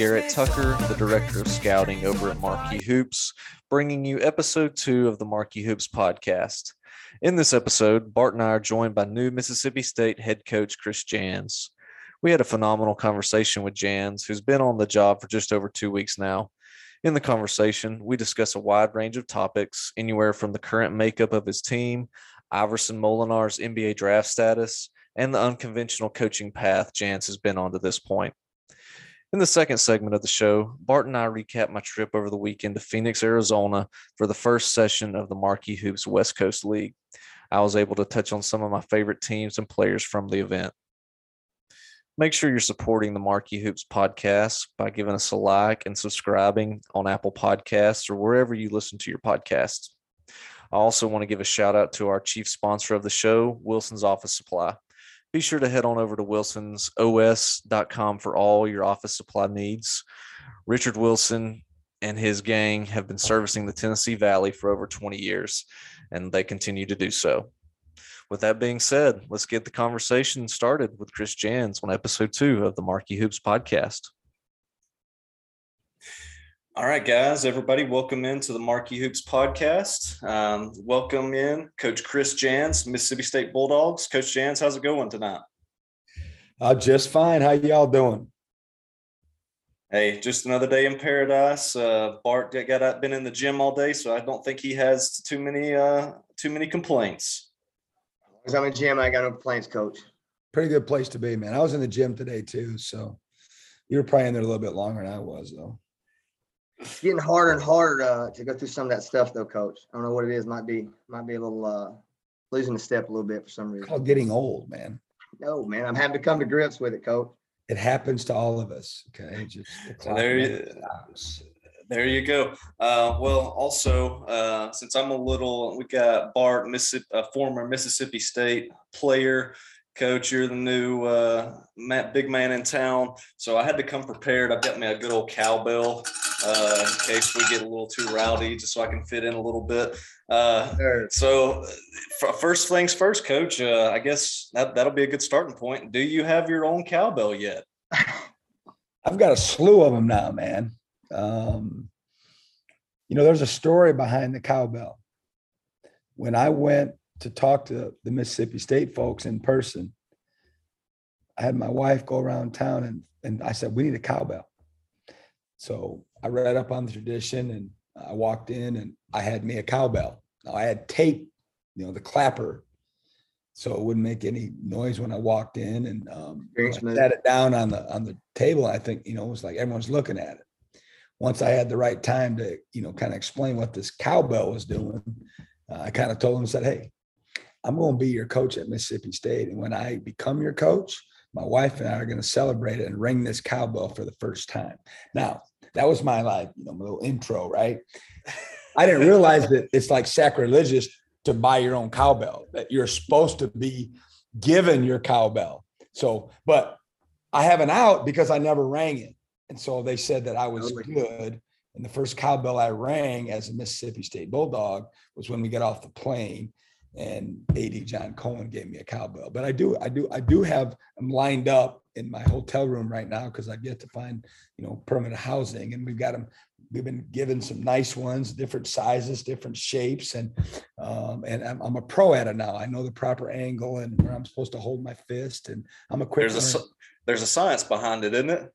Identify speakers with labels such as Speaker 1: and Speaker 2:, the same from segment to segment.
Speaker 1: Garrett Tucker, the Director of Scouting over at Marquee Hoops, bringing you episode two of the Marquee Hoops podcast. In this episode, Bart and I are joined by new Mississippi State head coach Chris Jans. We had a phenomenal conversation with Jans, who's been on the job for just over two weeks now. In the conversation, we discuss a wide range of topics, anywhere from the current makeup of his team, Iverson Molinar's NBA draft status, and the unconventional coaching path Jans has been on to this point. In the second segment of the show, Bart and I recap my trip over the weekend to Phoenix, Arizona for the first session of the Marquee Hoops West Coast League. I was able to touch on some of my favorite teams and players from the event. Make sure you're supporting the Marquee Hoops podcast by giving us a like and subscribing on Apple Podcasts or wherever you listen to your podcasts. I also want to give a shout out to our chief sponsor of the show, Wilson's Office Supply be sure to head on over to wilsonsos.com for all your office supply needs. Richard Wilson and his gang have been servicing the Tennessee Valley for over 20 years, and they continue to do so. With that being said, let's get the conversation started with Chris Jans on episode two of the Marquee Hoops podcast. All right, guys, everybody, welcome into the Marquee Hoops podcast. Um, welcome in Coach Chris Jans, Mississippi State Bulldogs. Coach Jans, how's it going tonight?
Speaker 2: Uh, just fine. How y'all doing?
Speaker 1: Hey, just another day in paradise. Uh, Bart got out, been in the gym all day, so I don't think he has too many uh, too many complaints.
Speaker 3: As I'm in the gym, I got no complaints, Coach.
Speaker 2: Pretty good place to be, man. I was in the gym today too, so you were probably in there a little bit longer than I was, though.
Speaker 3: It's getting harder and harder uh, to go through some of that stuff, though, Coach. I don't know what it is. Might be might be a little uh, losing the step a little bit for some reason.
Speaker 2: Called getting old, man.
Speaker 3: No, man, I'm having to come to grips with it, Coach.
Speaker 2: It happens to all of us. Okay, just
Speaker 1: the there you, there you go. Uh, well, also uh, since I'm a little, we got Bart, Mississippi, a former Mississippi State player, coach. You're the new uh, big man in town, so I had to come prepared. I've got me a good old cowbell uh, in case we get a little too rowdy, just so I can fit in a little bit. Uh, so, first things first, coach. Uh, I guess that that'll be a good starting point. Do you have your own cowbell yet?
Speaker 2: I've got a slew of them now, man. Um, you know, there's a story behind the cowbell. When I went to talk to the Mississippi State folks in person, I had my wife go around town and and I said, we need a cowbell. So I read up on the tradition and I walked in and I had me a cowbell. Now I had tape, you know, the clapper, so it wouldn't make any noise when I walked in. And um, I sat it down on the on the table. I think you know it was like everyone's looking at it. Once I had the right time to you know kind of explain what this cowbell was doing, uh, I kind of told them said, "Hey, I'm going to be your coach at Mississippi State, and when I become your coach, my wife and I are going to celebrate it and ring this cowbell for the first time." Now that was my like you know my little intro, right? I didn't realize that it's like sacrilegious to buy your own cowbell. That you're supposed to be given your cowbell. So, but I have an out because I never rang it, and so they said that I was good. And the first cowbell I rang as a Mississippi State Bulldog was when we got off the plane and AD John Cohen gave me a cowbell. But I do, I do, I do have them lined up in my hotel room right now because I get to find, you know, permanent housing, and we've got them. We've been given some nice ones, different sizes, different shapes, and um, and I'm, I'm a pro at it now. I know the proper angle and where I'm supposed to hold my fist, and I'm a quick.
Speaker 1: There's learner. a there's a science behind it, isn't it?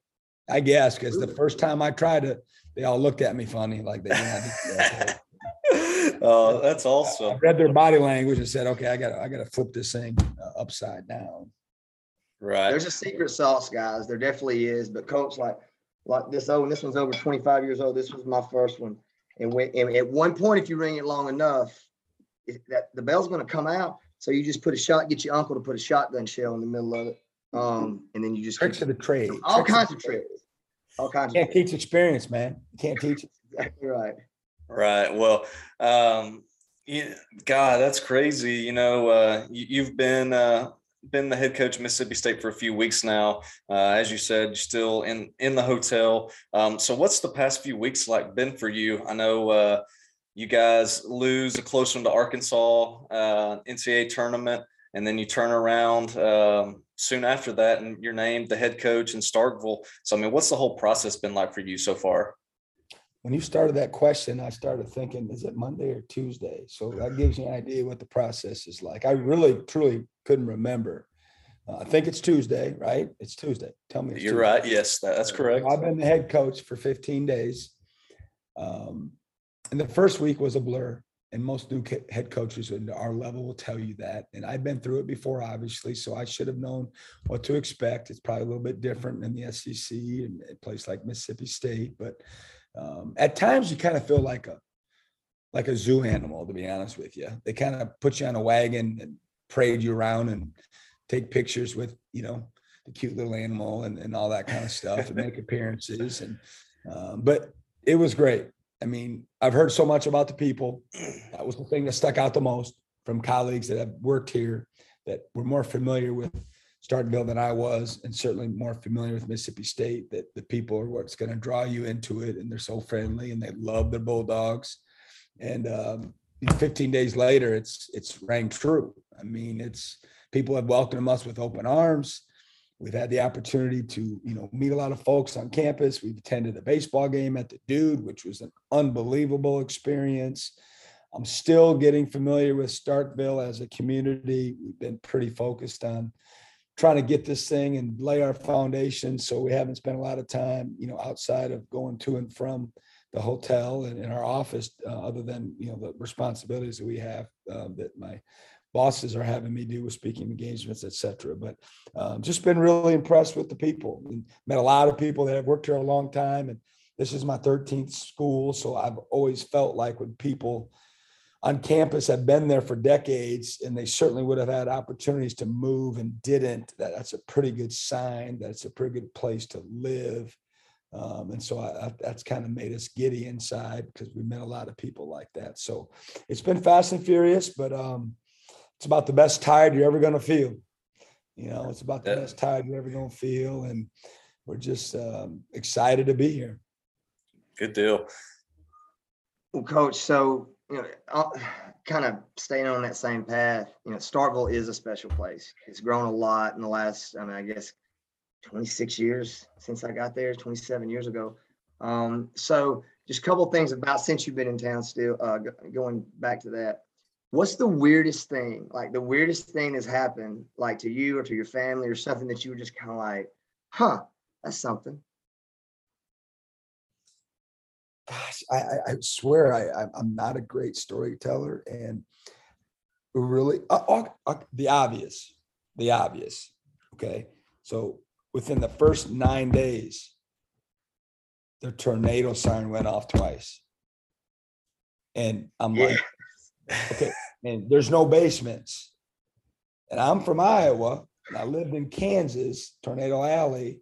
Speaker 2: I guess because the first time I tried it, they all looked at me funny, like they.
Speaker 1: oh, that's awesome.
Speaker 2: I read their body language and said, "Okay, I got I got to flip this thing uh, upside down."
Speaker 1: Right.
Speaker 3: There's a secret sauce, guys. There definitely is. But coach, like like this oh, and this one's over 25 years old. This was my first one. And when and at one point, if you ring it long enough, it, that the bell's going to come out. So you just put a shot, get your uncle to put a shotgun shell in the middle of it, um, and then you just
Speaker 2: tricks of the trade,
Speaker 3: all tricks kinds of tricks, all kinds.
Speaker 2: Can't teach experience, man. You can't teach it.
Speaker 3: Exactly right.
Speaker 1: Right. Well, um, yeah, God, that's crazy. You know, uh, you, have been uh, been the head coach of Mississippi State for a few weeks now. Uh, as you said, you're still in in the hotel. Um, so, what's the past few weeks like been for you? I know uh, you guys lose a close one to Arkansas uh, NCAA tournament, and then you turn around um, soon after that, and you're named the head coach in Starkville. So, I mean, what's the whole process been like for you so far?
Speaker 2: When you started that question, I started thinking, is it Monday or Tuesday? So that gives you an idea what the process is like. I really, truly couldn't remember. Uh, I think it's Tuesday, right? It's Tuesday. Tell me.
Speaker 1: You're
Speaker 2: Tuesday.
Speaker 1: right. Yes, that's correct.
Speaker 2: I've been the head coach for 15 days. Um, and the first week was a blur. And most new head coaches at our level will tell you that. And I've been through it before, obviously. So I should have known what to expect. It's probably a little bit different in the SEC and a place like Mississippi State. But um, at times you kind of feel like a like a zoo animal, to be honest with you. They kind of put you on a wagon and parade you around and take pictures with, you know, the cute little animal and, and all that kind of stuff and make appearances. And um, but it was great. I mean, I've heard so much about the people. That was the thing that stuck out the most from colleagues that have worked here that were more familiar with Starkville than I was, and certainly more familiar with Mississippi State. That the people are what's going to draw you into it, and they're so friendly and they love their Bulldogs. And um, 15 days later, it's it's rang true. I mean, it's people have welcomed us with open arms. We've had the opportunity to, you know, meet a lot of folks on campus. We've attended a baseball game at the Dude, which was an unbelievable experience. I'm still getting familiar with Starkville as a community. We've been pretty focused on trying to get this thing and lay our foundation. So we haven't spent a lot of time, you know, outside of going to and from the hotel and in our office, uh, other than, you know, the responsibilities that we have uh, that my bosses are having me do with speaking engagements, et cetera. But um, just been really impressed with the people and met a lot of people that have worked here a long time. And this is my 13th school. So I've always felt like when people on campus have been there for decades and they certainly would have had opportunities to move and didn't, that that's a pretty good sign. that's a pretty good place to live. Um, and so I, I, that's kind of made us giddy inside because we met a lot of people like that. So it's been fast and furious, but um, it's about the best tired you're ever going to feel. You know, it's about the
Speaker 1: Yeah.
Speaker 2: best tired you're ever going to feel. And we're just um, excited to be here.
Speaker 1: Good deal.
Speaker 3: Well, coach, so, you know, I'll, kind of staying on that same path, you know, Starkville is a special place. It's grown a lot in the last, I mean, I guess twenty-six years since I got there, twenty-seven years ago. Um, so just a couple things about since you've been in town still, uh, go- going back to that. What's the weirdest thing, like the weirdest thing that's happened, like to you or to your family or something that you were just kind of like, huh, that's something.
Speaker 2: I, I, I swear I, I'm- I'm not a great storyteller and really, uh, uh, uh, the obvious, the obvious. Okay. So within the first nine days, the tornado siren went off twice. And I'm
Speaker 3: Yeah.
Speaker 2: like, okay, and there's no basements. And I'm from Iowa and I lived in Kansas, Tornado Alley,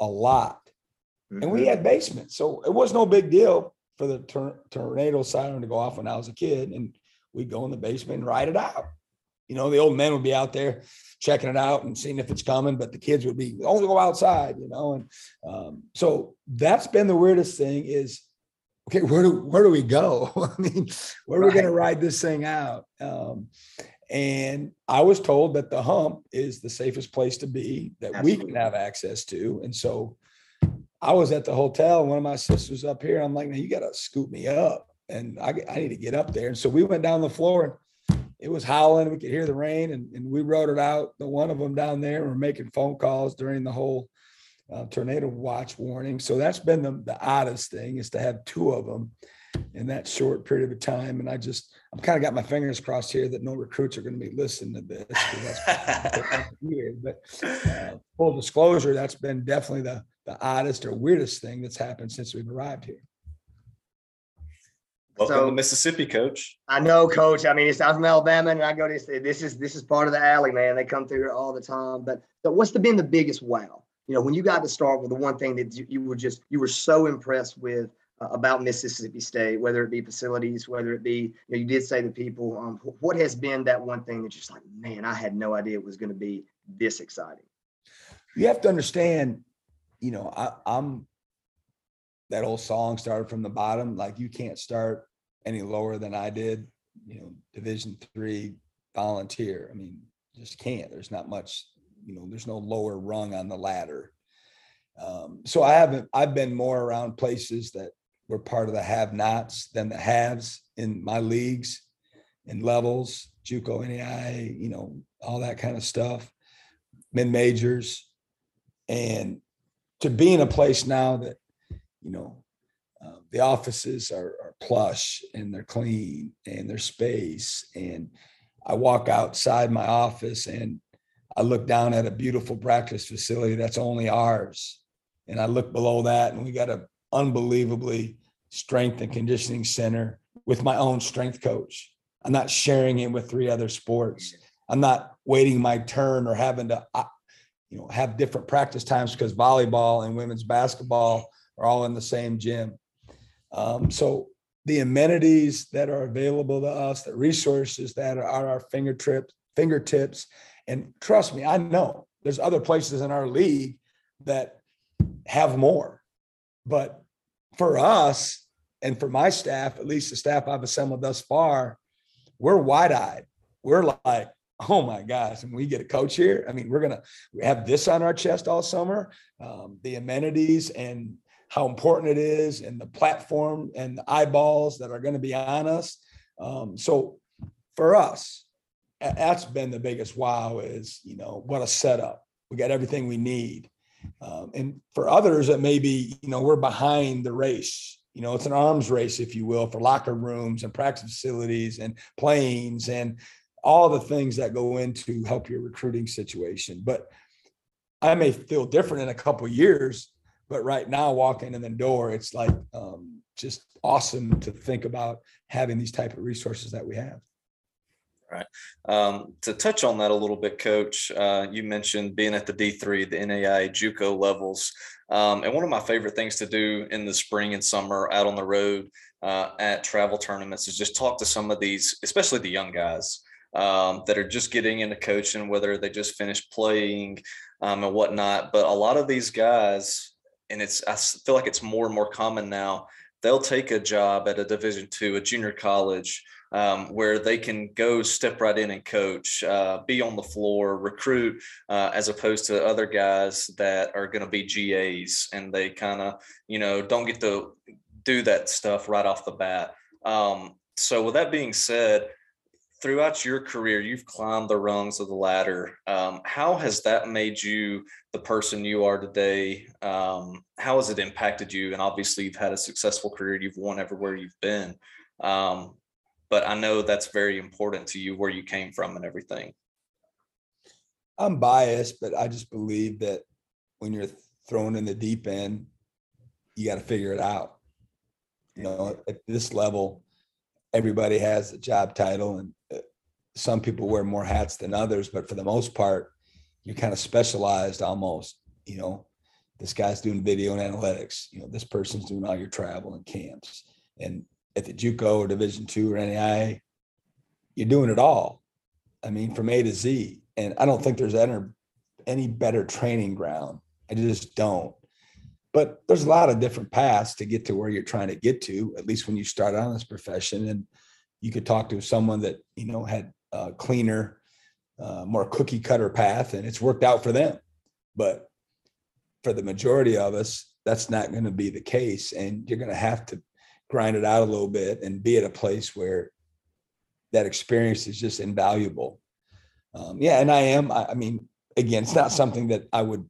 Speaker 2: a lot. And we
Speaker 3: Mhm.
Speaker 2: had basements, so it was no big deal for the tor- tornado siren to go off when I was a kid, and we'd go in the basement and ride it out. You know, the old men would be out there checking it out and seeing if it's coming, but the kids would be only go outside, you know. And um, so that's been the weirdest thing is, okay, where do where do we go? I mean, where are we going to ride this thing out? Um, and I was told that the hump is the safest place to be that we can have access to, and so I was at the hotel, and one of my sisters up here. I'm like, now you got to scoop me up, and I, I need to get up there. And so we went down the floor, and it was howling. We could hear the rain, and, and we rode it out. The one of them down there were making phone calls during the whole uh, tornado watch warning. So that's been the, the oddest thing is to have two of them in that short period of time. And I just, I'm kind of got my fingers crossed here that no recruits are going to be listening to this. that's weird. But uh, full disclosure, that's been definitely the the oddest or weirdest thing that's happened since we've arrived here.
Speaker 1: Welcome
Speaker 3: So-
Speaker 1: to Mississippi, Coach.
Speaker 3: I know, coach. I mean, it's I'm from Alabama, and I go to say this is this is part of the alley, man. They come through here all the time. But but what's the, been the biggest wow? You know, when you got to start with the one thing that you, you were just you were so impressed with uh, about Mississippi State, whether it be facilities, whether it be you, know, you did say the people. Um, what has been that one thing that you're just like, man, I had no idea it was going to be this exciting.
Speaker 2: You have to understand, you know, I, I'm that old song started from the bottom. Like you can't start any lower than I did. You know, Division three volunteer. I mean, just can't. There's not much, you know, there's no lower rung on the ladder. Um, so I haven't, I've been more around places that were part of the have nots than the haves in my leagues and levels, JUCO, NAIA, you know, all that kind of stuff, mid majors. And to be in a place now that, you know, uh, the offices are, are plush and they're clean and there's space. And I walk outside my office and I look down at a beautiful practice facility that's only ours. And I look below that and we got an unbelievably strength and conditioning center with my own strength coach. I'm not sharing it with three other sports. I'm not waiting my turn or having to, you know, have different practice times because volleyball and women's basketball are all in the same gym. Um, so the amenities that are available to us, the resources that are at our fingertips, fingertips, and trust me, I know there's other places in our league that have more, but for us and for my staff, at least the staff I've assembled thus far, we're wide eyed. We're like, oh my gosh, and we get a coach here. I mean, we're gonna we have this on our chest all summer. Um, the amenities and how important it is, and the platform and the eyeballs that are going to be on us. Um, so for us, that's been the biggest wow. Is you know what a setup. We got everything we need. Um, and for others, it may be, you know, we're behind the race. You know, it's an arms race, if you will, for locker rooms and practice facilities and planes and all the things that go into help your recruiting situation. But I may feel different in a couple years, but right now, walking in the door, it's like um, just awesome to think about having these type of resources that we have.
Speaker 1: Right. Um, to touch on that a little bit, Coach, uh, you mentioned being at the D3, the NAIA JUCO levels. Um, and one of my favorite things to do in the spring and summer out on the road uh, at travel tournaments is just talk to some of these, especially the young guys um, that are just getting into coaching, whether they just finished playing um, and whatnot. But a lot of these guys, and it's I feel like it's more and more common now. They'll take a job at a Division two, a junior college, um, where they can go step right in and coach, uh, be on the floor, recruit, uh, as opposed to other guys that are going to be GAs and they kind of, you know, don't get to do that stuff right off the bat. Um, so, with that being said, throughout your career, you've climbed the rungs of the ladder. Um, how has that made you the person you are today? Um, how has it impacted you? And obviously, you've had a successful career. You've won everywhere you've been. Um, but I know that's very important to you where you came from and everything.
Speaker 2: I'm biased, but I just believe that when you're thrown in the deep end, you got to figure it out. You know, at this level, everybody has a job title and uh, some people wear more hats than others, but for the most part, you're kind of specialized almost, you know, this guy's doing video and analytics, you know, this person's doing all your travel and camps. And at the JUCO or Division two or NAIA, you're doing it all. I mean, from A to Z. And I don't think there's any, any better training ground. I just don't. But there's a lot of different paths to get to where you're trying to get to, at least when you start on this profession. And you could talk to someone that, you know, had a cleaner, uh, more cookie cutter path and it's worked out for them. But for the majority of us, that's not going to be the case. And you're going to have to grind it out a little bit and be at a place where that experience is just invaluable. Um, yeah, and I am. I, I, mean, again, it's not something that I would,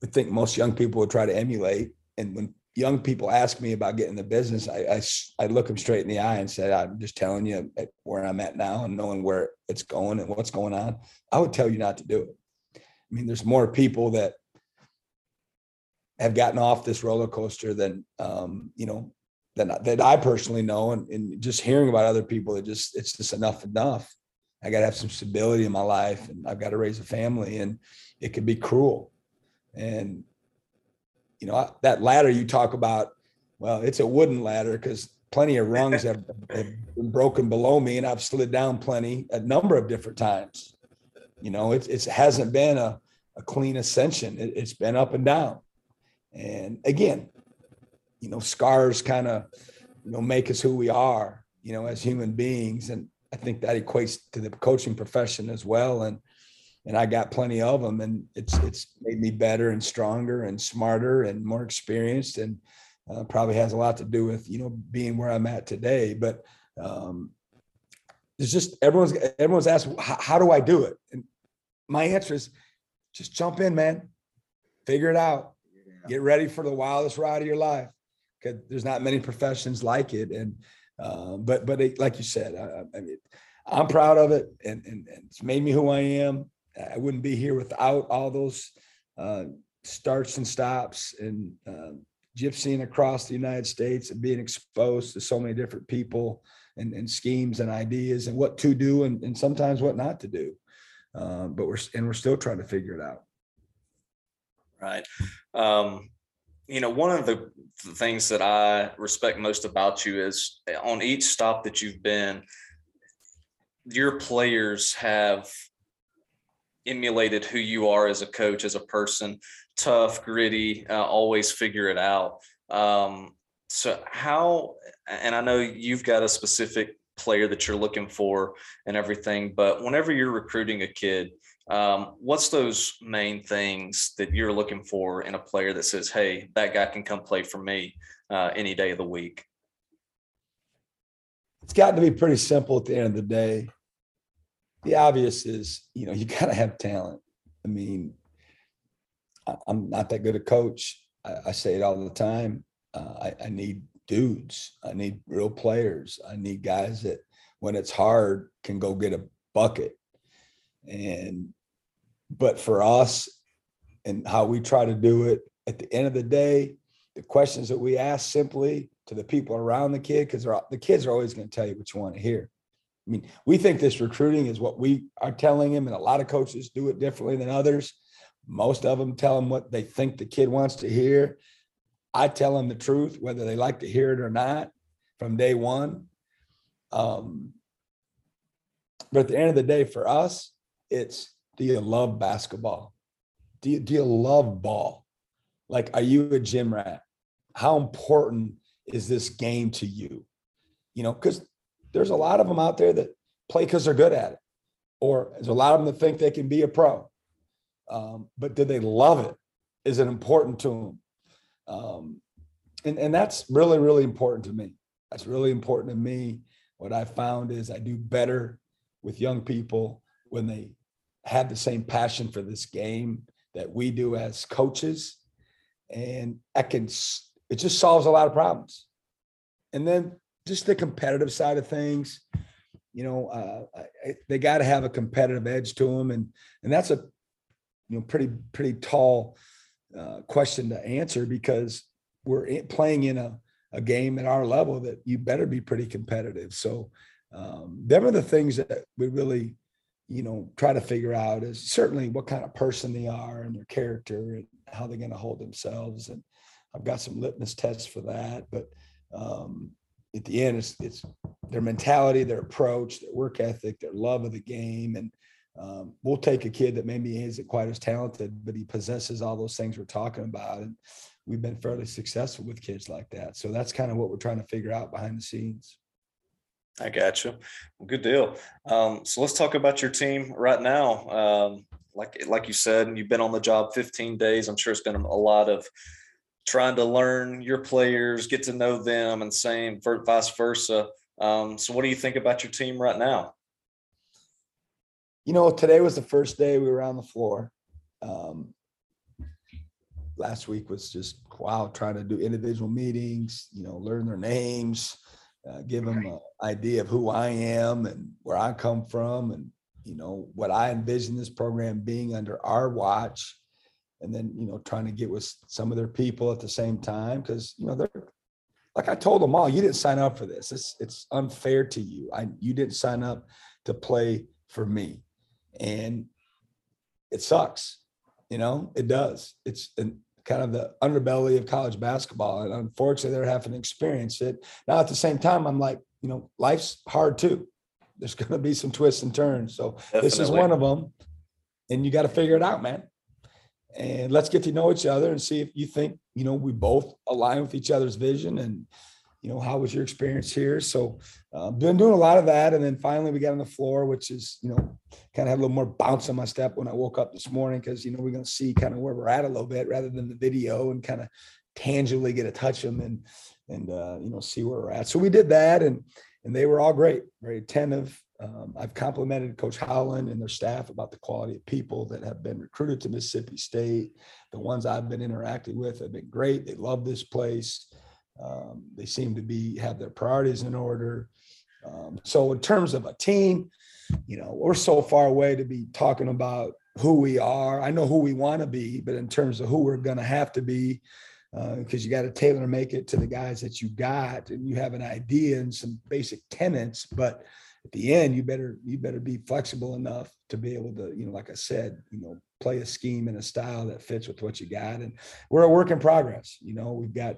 Speaker 2: would think most young people would try to emulate. And when young people ask me about getting the business, I, I, I look them straight in the eye and say, I'm just telling you where I'm at now and knowing where it's going and what's going on. I would tell you not to do it. I mean, there's more people that have gotten off this roller coaster than um, you know that, that I personally know, and, and just hearing about other people, it just it's just enough enough. I got to have some stability in my life, and I've got to raise a family, and it can be cruel. And you know that ladder you talk about, well, it's a wooden ladder because plenty of rungs have, have been broken below me, and I've slid down plenty a number of different times. You know, it it hasn't been a a clean ascension. It, it's been up and down. And again, you know, scars kind of, you know, make us who we are, you know, as human beings. And I think that equates to the coaching profession as well. And and I got plenty of them, and it's it's made me better and stronger and smarter and more experienced, and uh, probably has a lot to do with you know being where I'm at today. But um, it's just everyone's everyone's asked how do I do it, and my answer is just jump in, man, figure it out, get ready for the wildest ride of your life because there's not many professions like it, and uh, but but it, like you said, I, I mean. I'm proud of it, and, and, and it's made me who I am. I wouldn't be here without all those uh, starts and stops and uh, gypsying across the United States and being exposed to so many different people and, and schemes and ideas and what to do and, and sometimes what not to do. Uh, but we're and we're still trying to figure it out.
Speaker 1: Right. Um, you know, one of the things that I respect most about you is on each stop that you've been, your players have emulated who you are as a coach, as a person, tough, gritty, uh, always figure it out. Um, so how, and I know you've got a specific player that you're looking for and everything, but whenever you're recruiting a kid, um, what's those main things that you're looking for in a player that says, "Hey, that guy can come play for me uh, any day of the week"?
Speaker 2: It's got to be pretty simple at the end of the day the obvious is, you know, you got to have talent. I mean, I'm not that good a coach. I, I say it all the time. Uh, I, I need dudes. I need real players. I need guys that, when it's hard, can go get a bucket. And, but for us and how we try to do it, at the end of the day, the questions that we ask simply to the people around the kid, because the kids are always going to tell you what you want to hear. I mean, we think this recruiting is what we are telling him, and a lot of coaches do it differently than others. Most of them tell him what they think the kid wants to hear. I tell them the truth, whether they like to hear it or not, from day one. Um, but at the end of the day, for us, it's do you love basketball? Do you, do you love ball? Like, are you a gym rat? How important is this game to you? You know, because there's a lot of them out there that play because they're good at it, or there's a lot of them that think they can be a pro. Um, but do they love it? Is it important to them? Um, and, and that's really, really important to me. That's really important to me. What I found is I do better with young people when they have the same passion for this game that we do as coaches. And I can, it just solves a lot of problems. And then just the competitive side of things. You know, uh, I, they got to have a competitive edge to them, and and that's a you know pretty pretty tall uh, question to answer because we're playing in a a game at our level that you better be pretty competitive. So, um, them are the things that we really, you know, try to figure out is certainly what kind of person they are and their character and how they're going to hold themselves. And I've got some litmus tests for that. But um, at the end, it's, it's their mentality, their approach, their work ethic, their love of the game. And um, we'll take a kid that maybe isn't quite as talented, but he possesses all those things we're talking about. And we've been fairly successful with kids like that. So that's kind of what we're trying to figure out behind the scenes.
Speaker 1: I got you. Good deal. Um, so let's talk about your team right now. Um, like like you said, you've been on the job 15 days. I'm sure it's been a lot of trying to learn your players, get to know them, and same for vice versa. Um, so, what do you think about your team right now?
Speaker 2: You know, today was the first day we were on the floor. Um, last week was just wow, trying to do individual meetings. You know, learn their names, uh, give them an idea of who I am and where I come from, and you know what I envision this program being under our watch and then you know trying to get with some of their people at the same time because you know they're like I told them all, you didn't sign up for this. It's it's unfair to you. I you didn't sign up to play for me, and it sucks. You know, it does. It's an, kind of the underbelly of college basketball, and unfortunately, they're having to experience it. Now, at the same time, I'm like, you know, life's hard too. There's going to be some twists and turns. So Definitely. this is one of them, and you got to figure it out, man and let's get to know each other and see if you think you know we both align with each other's vision and you know, how was your experience here? So, uh, been doing a lot of that, and then finally we got on the floor, which is, you know, kind of had a little more bounce on my step when I woke up this morning because you know we're going to see kind of where we're at a little bit rather than the video and kind of tangibly get a touch of them and and uh, you know see where we're at. So we did that, and and they were all great, very attentive. Um, I've complimented Coach Howland and their staff about the quality of people that have been recruited to Mississippi State. The ones I've been interacting with have been great. They love this place. Um, they seem to be have their priorities in order. Um, so in terms of a team, you know, we're so far away to be talking about who we are. I know who we want to be, but in terms of who we're going to have to be, because uh, you got to tailor make it to the guys that you got, and you have an idea and some basic tenets. But at the end, you better you better be flexible enough to be able to, you know, like I said, you know, play a scheme and a style that fits with what you got. And we're a work in progress. You know, we've got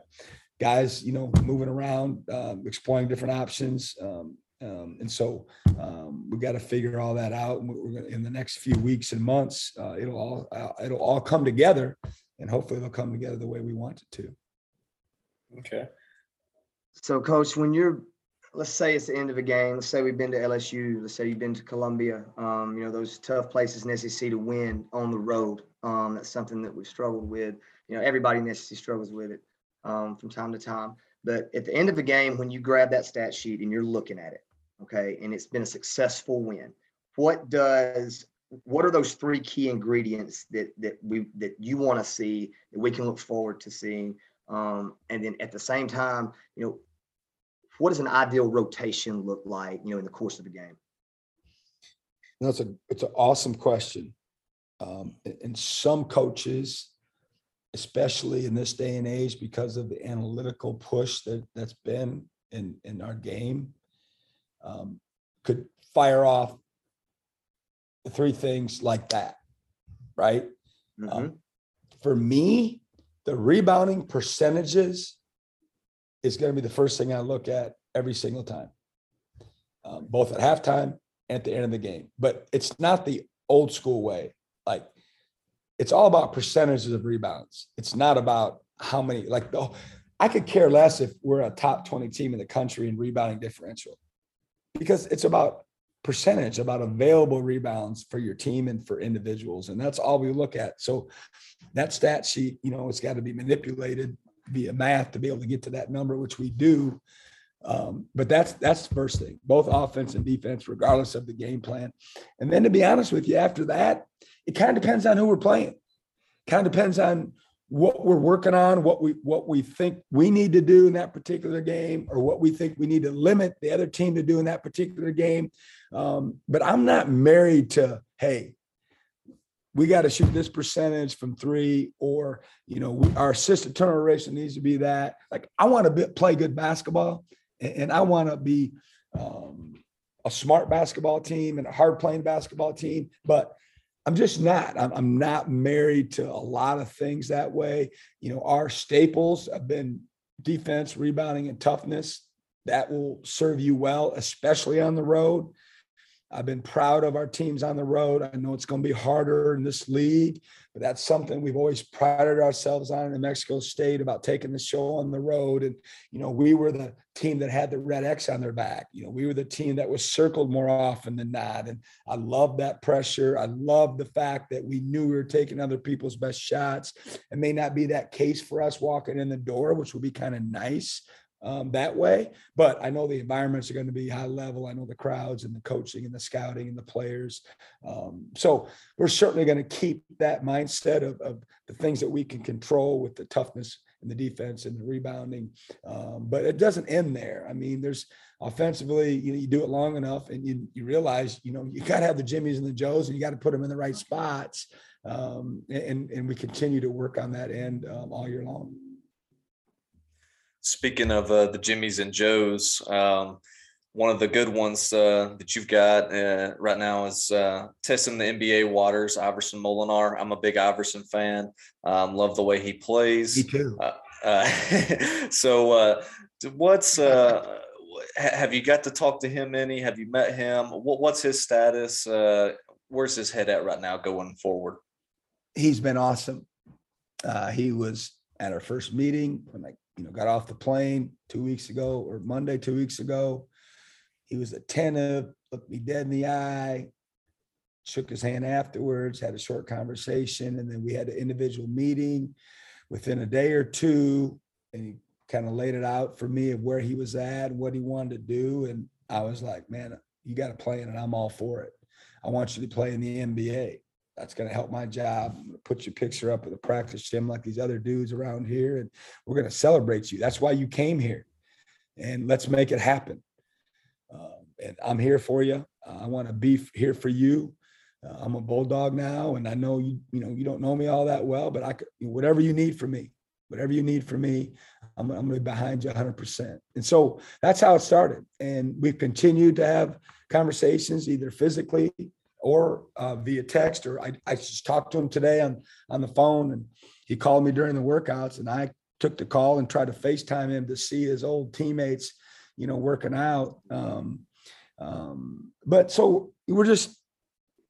Speaker 2: guys, you know, moving around, um, exploring different options. Um, um, and so um, we got to figure all that out. And we're gonna, in the next few weeks and months, uh, it'll all uh, it'll all come together, and hopefully it'll come together the way we want it to.
Speaker 1: Okay.
Speaker 3: So, coach, when you're, let's say it's the end of a game. Let's say we've been to LSU. Let's say you've been to Columbia. Um, you know those tough places in SEC to win on the road. Um, that's something that we've struggled with. You know, everybody in SEC struggles with it um, from time to time. But at the end of the game, when you grab that stat sheet and you're looking at it, okay, and it's been a successful win, what does what are those three key ingredients that that we that you want to see that we can look forward to seeing? Um, and then at the same time, you know, what does an ideal rotation look like, you know, in the course of the game?
Speaker 2: That's a it's an awesome question. Um, and some coaches especially in this day and age because of the analytical push that that's been in in our game um, could fire off three things like that right mm-hmm. um, for me the rebounding percentages is going to be the first thing i look at every single time um, both at halftime and at the end of the game but it's not the old school way like it's all about percentages of rebounds. It's not about how many, like, I could care less if we're a top 20 team in the country in rebounding differential because it's about percentage, about available rebounds for your team and for individuals. And that's all we look at. So that stat sheet, you know, it's got to be manipulated via math to be able to get to that number, which we do. Um, but that's that's the first thing, both offense and defense, regardless of the game plan. And then to be honest with you, after that, it kind of depends on who we're playing. Kind of depends on what we're working on, what we what we think we need to do in that particular game, or what we think we need to limit the other team to do in that particular game. Um, but I'm not married to hey, we got to shoot this percentage from three, or you know, we, our assist to turnover ratio needs to be that. Like I want to play good basketball, and, and I want to be um, a smart basketball team and a hard playing basketball team, but I'm just not. I'm, I'm not married to a lot of things that way. You know, our staples have been defense, rebounding, and toughness. That will serve you well, especially on the road. I've been proud of our teams on the road. I know it's going to be harder in this league, but that's something we've always prided ourselves on in Mexico State about taking the show on the road. And, you know, we were the team that had the red X on their back. You know, we were the team that was circled more often than not. And I love that pressure. I love the fact that we knew we were taking other people's best shots. It may not be that case for us walking in the door, which would be kind of nice um, that way. But I know the environments are going to be high level. I know the crowds and the coaching and the scouting and the players. Um, so we're certainly going to keep that mindset of, of, the things that we can control with the toughness and the defense and the rebounding. Um, but it doesn't end there. I mean, there's offensively, you know, you do it long enough and you, you realize, you know, you got to have the Jimmies and the Joes and you got to put them in the right spots. Um, and, and we continue to work on that end um, all year long.
Speaker 1: Speaking of uh, the Jimmies and Joes, um, one of the good ones uh, that you've got uh, right now is uh, testing the NBA waters. Iverson Molinar. I'm a big Iverson fan. Um, love the way he plays.
Speaker 2: Me too.
Speaker 1: Uh, uh, so, what's have you got to talk to him any? Have you met him? What, what's his status? where's his head at right now going forward?
Speaker 2: He's been awesome. he was at our first meeting when I you know, got off the plane two weeks ago or Monday, two weeks ago. He was attentive, looked me dead in the eye, shook his hand afterwards, had a short conversation, and then we had an individual meeting within a day or two. And he kind of laid it out for me of where he was at, what he wanted to do. And I was like, man, you got play in it. I'm all for it. I want you to play in the NBA. That's going to help my job. Put your picture up at the practice gym like these other dudes around here, and we're going to celebrate you. That's why you came here, and let's make it happen. Um, and I'm here for you. I want to be here for you. Uh, I'm a bulldog now, and I know you. You know you don't know me all that well, but I could whatever you need from me, whatever you need from me, I'm, I'm going to be behind you 100. percent And so that's how it started, and we've continued to have conversations either physically or uh, via text or I, I just talked to him today on on the phone and he called me during the workouts and I took the call and tried to FaceTime him to see his old teammates, you know, working out. Um, um, but so we're just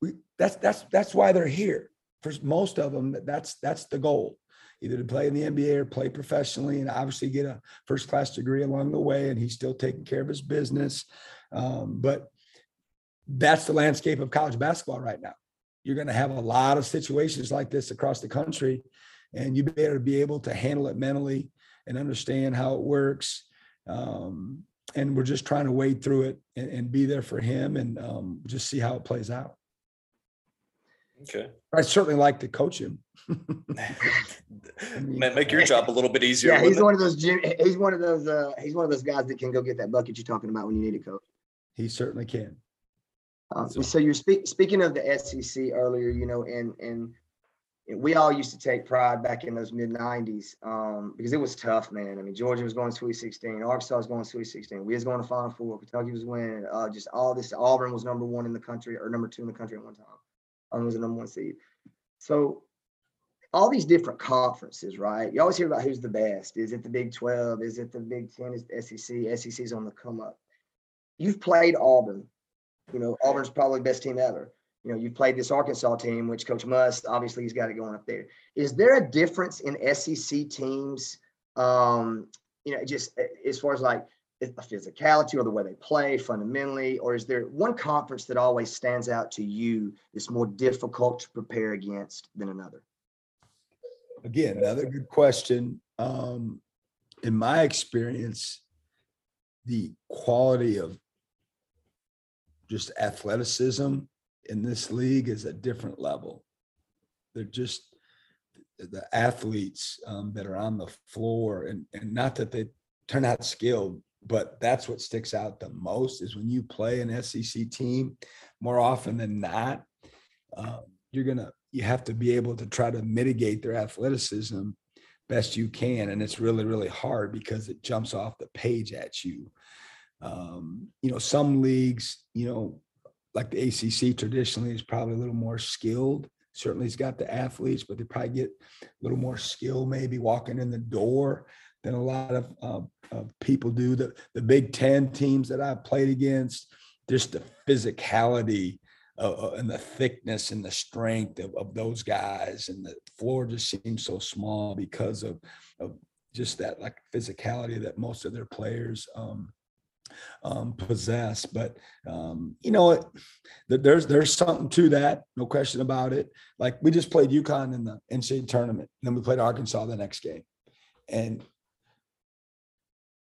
Speaker 2: we that's that's that's why they're here. For most of them, that's that's the goal, either to play in the NBA or play professionally, and obviously get a first class degree along the way. And he's still taking care of his business, um, but that's the landscape of college basketball right now. You're going to have a lot of situations like this across the country, and you better be able to handle it mentally and understand how it works. Um, and we're just trying to wade through it and, and be there for him and um, just see how it plays out.
Speaker 1: Okay.
Speaker 2: I certainly like to coach him.
Speaker 1: Might make your job a little bit easier.
Speaker 3: Yeah, he's
Speaker 1: wouldn't
Speaker 3: one of those. He's one of those. Uh, he's one of those guys that can go get that bucket you're talking about when you need it, coach.
Speaker 2: he certainly can.
Speaker 3: Um,
Speaker 1: So-
Speaker 3: so you're speak, speaking of the SEC earlier, you know, and and we all used to take pride back in those mid '90s um, because it was tough, man. I mean, Georgia was going Sweet 16, Arkansas was going Sweet 16, we was going to Final Four, Kentucky was winning. Uh, just all this. Auburn was number one in the country or number two in the country at one time. Auburn was the number one seed. So all these different conferences, right? You always hear about who's the best. Is it the Big 12? Is it the Big 10? Is the SEC? SEC's on the come up. You've played Auburn. You know, Auburn's probably the best team ever. You know, you've played this Arkansas team, which Coach Muss obviously he's got it going up there. Is there a difference in SEC teams? Um, you know, just as far as like a physicality or the way they play fundamentally, or is there one conference that always stands out to you that's more difficult to prepare against than another?
Speaker 2: Again, another good question. Um, in my experience, the quality of just athleticism in this league is a different level. They're just the athletes um, that are on the floor, and and not that they turn out skilled, but that's what sticks out the most is when you play an SEC team. More often than not, um, you're gonna you have to be able to try to mitigate their athleticism best you can, and it's really really hard because it jumps off the page at you. Um, you know, some leagues, you know, like the ACC traditionally is probably a little more skilled. Certainly, it's got the athletes, but they probably get a little more skill maybe walking in the door than a lot of, uh, of people do. The the Big Ten teams that I've played against, just the physicality uh, uh, and the thickness and the strength of, of those guys, and the floor just seems so small because of of just that like physicality that most of their players um, um, possess. But um, you know, it, there's there's something to that, no question about it. Like we just played UConn in the NCAA tournament, and then we played Arkansas the next game, and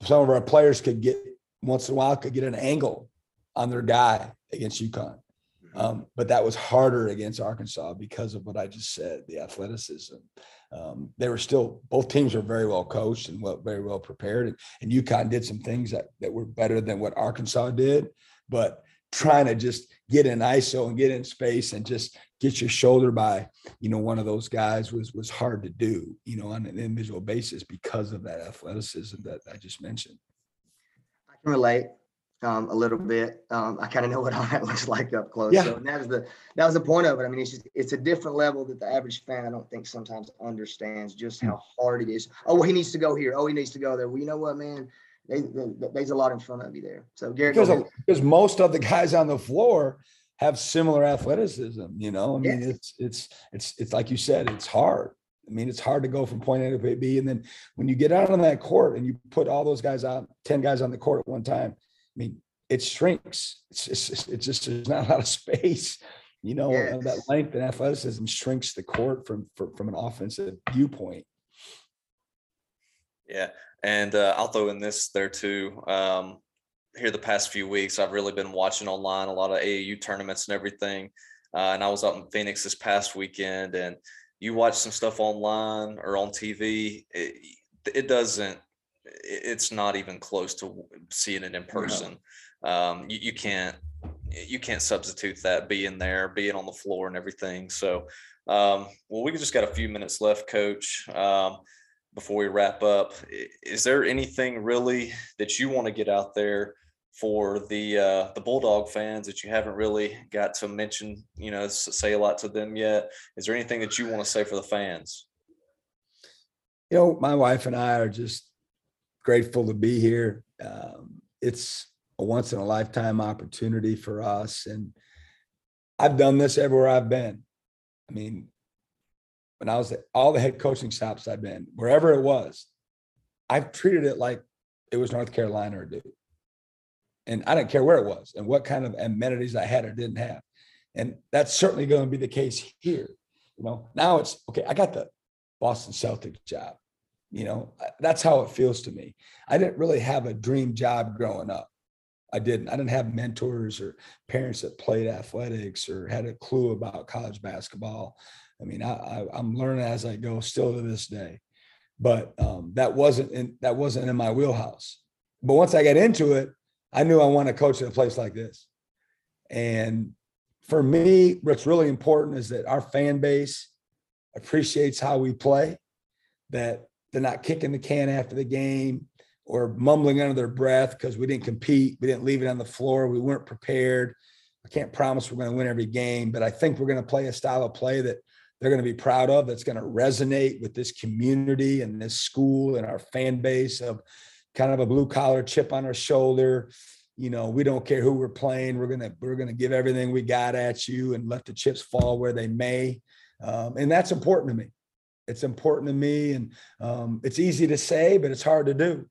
Speaker 2: some of our players could get once in a while could get an angle on their guy against UConn. Um, but that was harder against Arkansas because of what I just said, the athleticism. Um, they were still both teams were very well coached and well, very well prepared. And, and UConn did some things that that were better than what Arkansas did. But trying to just get in ISO and get in space and just get your shoulder by, you know, one of those guys was was hard to do, you know, on an individual basis because of that athleticism that I just mentioned.
Speaker 3: I can relate um, a little bit. Um, I kind of know what all that looks like up close.
Speaker 2: Yeah.
Speaker 3: So and that is the that was the point of it. I mean, it's just it's a different level that the average fan I don't think sometimes understands just
Speaker 2: Hmm.
Speaker 3: how hard it is. Oh, well, he needs to go here. Oh, he needs to go there. Well, you know what, man? They, they, there's a lot in front of you there. So Garrett,
Speaker 2: because because most of the guys on the floor have similar athleticism. You know, I mean, it's it's it's it's like you said, it's hard. I mean, it's hard to go from point A to point B. And then when you get out on that court and you put all those guys out, 10 guys on the court at one time, mean, it shrinks. It's just, it's just, there's not a lot of space. You know, uh, that length and athleticism shrinks the court from, from, from an offensive viewpoint.
Speaker 1: Yeah, and uh, I'll throw in this there too. Um, here the past few weeks, I've really been watching online a lot of AAU tournaments and everything. Uh, and I was up in Phoenix this past weekend, and you watch some stuff online or on TV. It, it doesn't. It- It's not even close to seeing it in person. Um, you, you can't. You can't substitute that being there, being on the floor, and everything. So, um, well, we just got a few minutes left, Coach. Um, before we wrap up, is there anything really that you want to get out there for the uh, the Bulldog fans that you haven't really got to mention? You know, say a lot to them yet. Is there anything that you want to say for the fans?
Speaker 2: you know, my wife and I are just grateful to be here. Um, it's a once in a lifetime opportunity for us. And I've done this everywhere I've been. I mean, when I was at all the head coaching stops I've been, wherever it was, I've treated it like it was North Carolina or Duke. And I didn't care where it was and what kind of amenities I had or didn't have. And that's certainly going to be the case here. You know, now it's okay, I got the Boston Celtics job. You know, that's how it feels to me. I didn't really have a dream job growing up. I didn't. I didn't have mentors or parents that played athletics or had a clue about college basketball. I mean, I, I'm learning as I go, still to this day. But um, that wasn't in that wasn't in my wheelhouse. But once I got into it, I knew I wanted to coach at a place like this. And for me, what's really important is that our fan base appreciates how we play, that they're not kicking the can after the game or mumbling under their breath because we didn't compete. We didn't leave it on the floor. We weren't prepared. I can't promise we're going to win every game, but I think we're going to play a style of play that they're going to be proud of, that's going to resonate with this community and this school and our fan base of kind of a blue collar chip on our shoulder. You know, we don't care who we're playing. We're gonna we're gonna give everything we got at you and let the chips fall where they may. Um, and that's important to me. It's important to me, and um, it's easy to say, but it's hard to do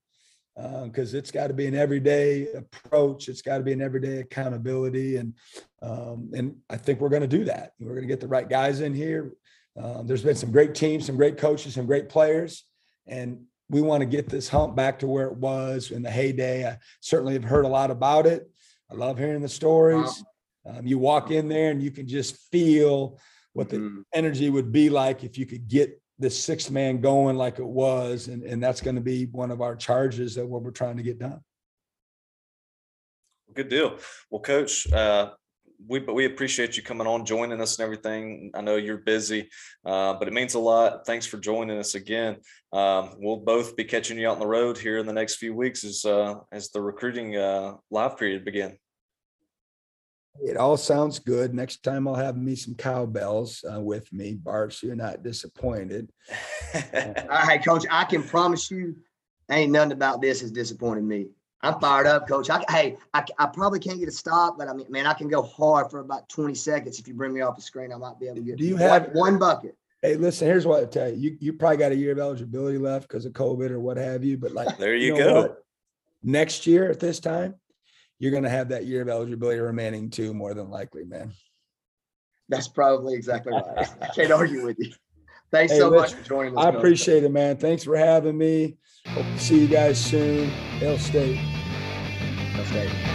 Speaker 2: because it's got to be an everyday approach. It's got to be an everyday accountability, and um, and I think we're going to do that. We're going to get the right guys in here. Um, there's been some great teams, some great coaches, some great players, and we want to get this hump back to where it was in the heyday. I certainly have heard a lot about it. I love hearing the stories. Um, you walk in there and you can just feel what the
Speaker 3: Mhm.
Speaker 2: energy would be like if you could get the sixth man going like it was. And, and that's going to be one of our charges of what we're trying to get done.
Speaker 1: Good deal. Well, Coach, uh, we but we appreciate you coming on, joining us, and everything. I know you're busy, uh, but it means a lot. Thanks for joining us again. Um, we'll both be catching you out on the road here in the next few weeks as uh, as the recruiting uh, live period begin.
Speaker 2: It all sounds good. Next time I'll have me some cowbells uh, with me, Bart, so you're not disappointed.
Speaker 3: All right, coach, I can promise you, ain't nothing about this has disappointed me. I'm fired up, coach. I, hey, I, I probably can't get a stop, but I mean, man, I can go hard for about 20 seconds. If you bring me off the screen, I might be able to get
Speaker 2: Do you
Speaker 3: one-
Speaker 2: have-
Speaker 3: one bucket.
Speaker 2: Hey, listen, here's what I tell you. You, you probably got a year of eligibility left because of COVID or what have you, but like,
Speaker 1: there you,
Speaker 2: know
Speaker 1: go.
Speaker 2: what? Next year at this time, you're going to have that year of eligibility remaining too, more than likely, man.
Speaker 3: That's probably exactly right. I can't argue with you. Thanks
Speaker 2: Hey,
Speaker 3: so much for joining us.
Speaker 2: I appreciate it, man. Thanks for having me. Hope to see you guys soon. Hail State.
Speaker 3: Okay.
Speaker 1: Well,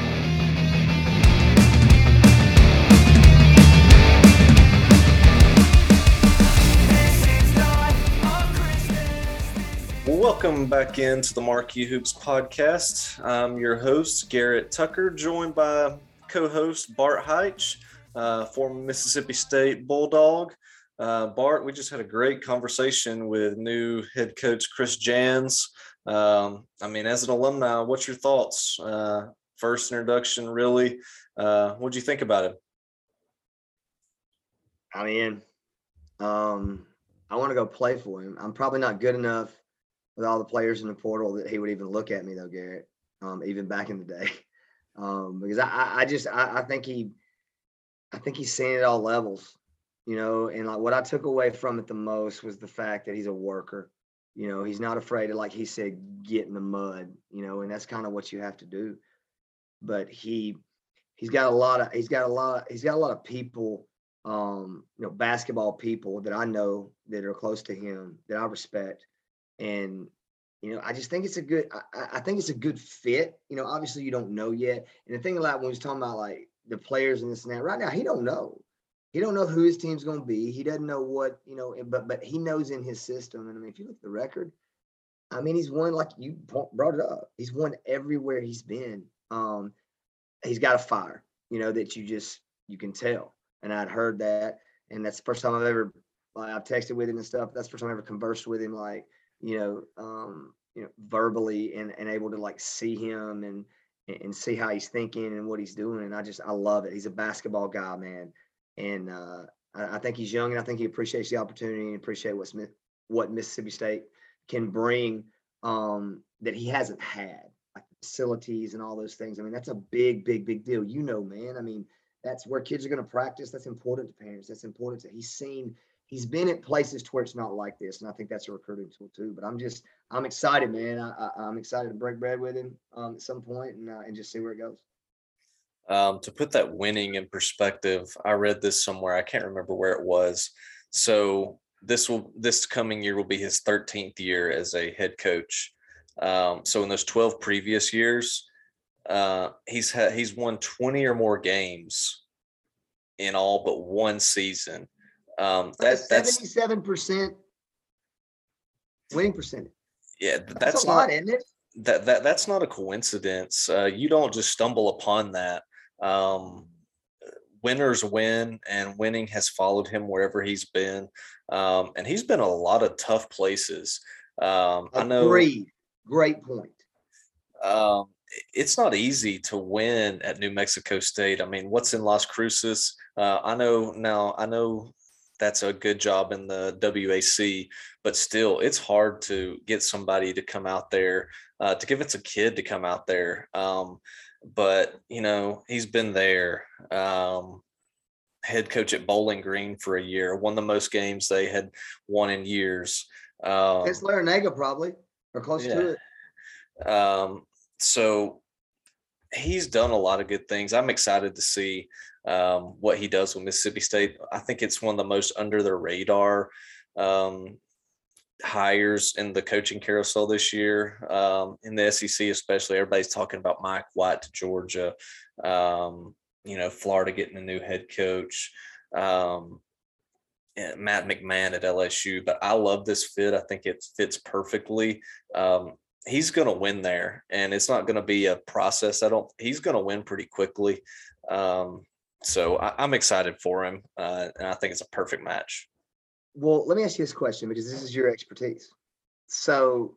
Speaker 1: welcome back into the Marquee Hoops podcast. I'm your host, Garrett Tucker, joined by co host Bart Heitch, uh, former Mississippi State Bulldog. Uh, Bart, we just had a great conversation with new head coach Chris Jans. Um, I mean, as an alumni, what's your thoughts? Uh, first introduction, really. Uh, what'd you think about it?
Speaker 3: I'm in. Um, I want to go play for him. I'm probably not good enough with all the players in the portal that he would even look at me though, Garrett. Um, even back in the day, um, because I, I, just I, I think he, I think he's seen it all levels. you know, and like what I took away from it the most was the fact that he's a worker. You know, he's not afraid to, like he said, get in the mud, you know, and that's kind of what you have to do. But he he's got a lot of he's got a lot he's got a lot of people um you know basketball people that i know that are close to him that i respect and you know i just think it's a good i, I think it's a good fit you know obviously you don't know yet and the thing about when he's talking about like the players and this and that right now he don't know he don't know who his team's going to be he doesn't know what you know but but he knows in his system and i mean if you look at the record i mean he's won like you brought it up he's won everywhere he's been um he's got a fire, you know, that you just you can tell. And I'd heard that, and that's the first time I've ever like I've texted with him and stuff. That's the first time I ever conversed with him, like you know, um, you know, verbally and and able to like see him and and see how he's thinking and what he's doing. And I just I love it. He's a basketball guy, man, and uh, I, I think he's young and I think he appreciates the opportunity and appreciate what Smith what Mississippi State can bring um, that he hasn't had like facilities and all those things. I mean, that's a big, big, big deal. You know, man. I mean, that's where kids are going to practice. That's important to parents. That's important to he's seen he's been at places to where it's not like this, and I think that's a recruiting tool too. But I'm just I'm excited, man. I, am excited to break bread with him um, at some point and uh, and just see where it goes.
Speaker 1: Um, to put that winning in perspective, I read this somewhere. I can't remember where it was. So this will this coming year will be his 13th year as a head coach. Um, so in those 12 previous years, uh, he's had he's won 20 or more games in all but one season. Um, that,
Speaker 3: that's 77% winning percentage.
Speaker 1: Yeah, that's, that's a not, lot, isn't it? That, that that's not a coincidence. Uh, you don't just stumble upon that. Um, winners win, and winning has followed him wherever he's been. Um, and he's been a lot of tough places. Um, I know.
Speaker 3: Great point.
Speaker 1: Um, it's not easy to win at New Mexico State. I mean, what's in Las Cruces? Uh, I know now. I know that's a good job in the WAC, but still, it's hard to get somebody to come out there uh, to give it's a kid to come out there. Um, but you know, he's been there. Um, head coach at Bowling Green for a year, won the most games they had won in years.
Speaker 3: Um, it's Larranaga, probably or close yeah. to
Speaker 1: it. Um, so he's done a lot of good things. I'm excited to see um, what he does with Mississippi State. I think it's one of the most under the radar um, hires in the coaching carousel this year um, in the SEC, especially. Everybody's talking about Mike White to Georgia. Um, you know, Florida getting a new head coach. Um, Matt McMahon at LSU, but I love this fit. I think it fits perfectly. Um, he's going to win there, and it's not going to be a process. I don't. He's going to win pretty quickly. Um, so I, am excited for him, uh, and I think it's a perfect match.
Speaker 3: Well, let me ask you this question because this is your expertise. So,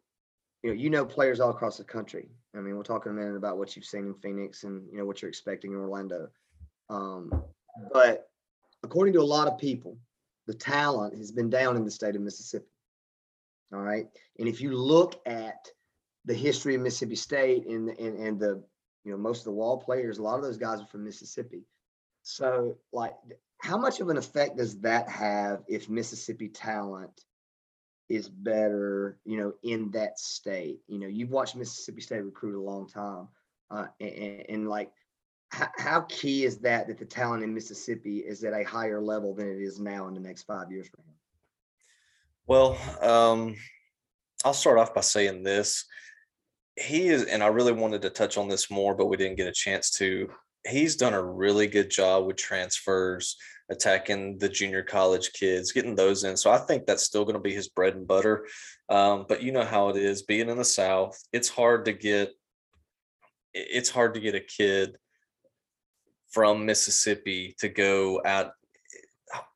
Speaker 3: you know, you know players all across the country. I mean, we'll talk in a minute about what you've seen in Phoenix and you know what you're expecting in Orlando. Um, but according to a lot of people, the talent has been down in the state of Mississippi. All right. And if you look at the history of Mississippi State and, and, and the, you know, most of the wall players, a lot of those guys are from Mississippi. So, like, how much of an effect does that have if Mississippi talent is better, you know, in that state? You know, you've watched Mississippi State recruit a long time. Uh, and, and like, how, key is that that the talent in Mississippi is at a higher level than it is now in the next five years for him?
Speaker 1: Well, um, I'll start off by saying this. He is, and I really wanted to touch on this more, but we didn't get a chance to. He's done a really good job with transfers, attacking the junior college kids, getting those in. So I think that's still going to be his bread and butter. Um, but you know how it is being in the South, it's hard to get it's hard to get a kid from Mississippi to go out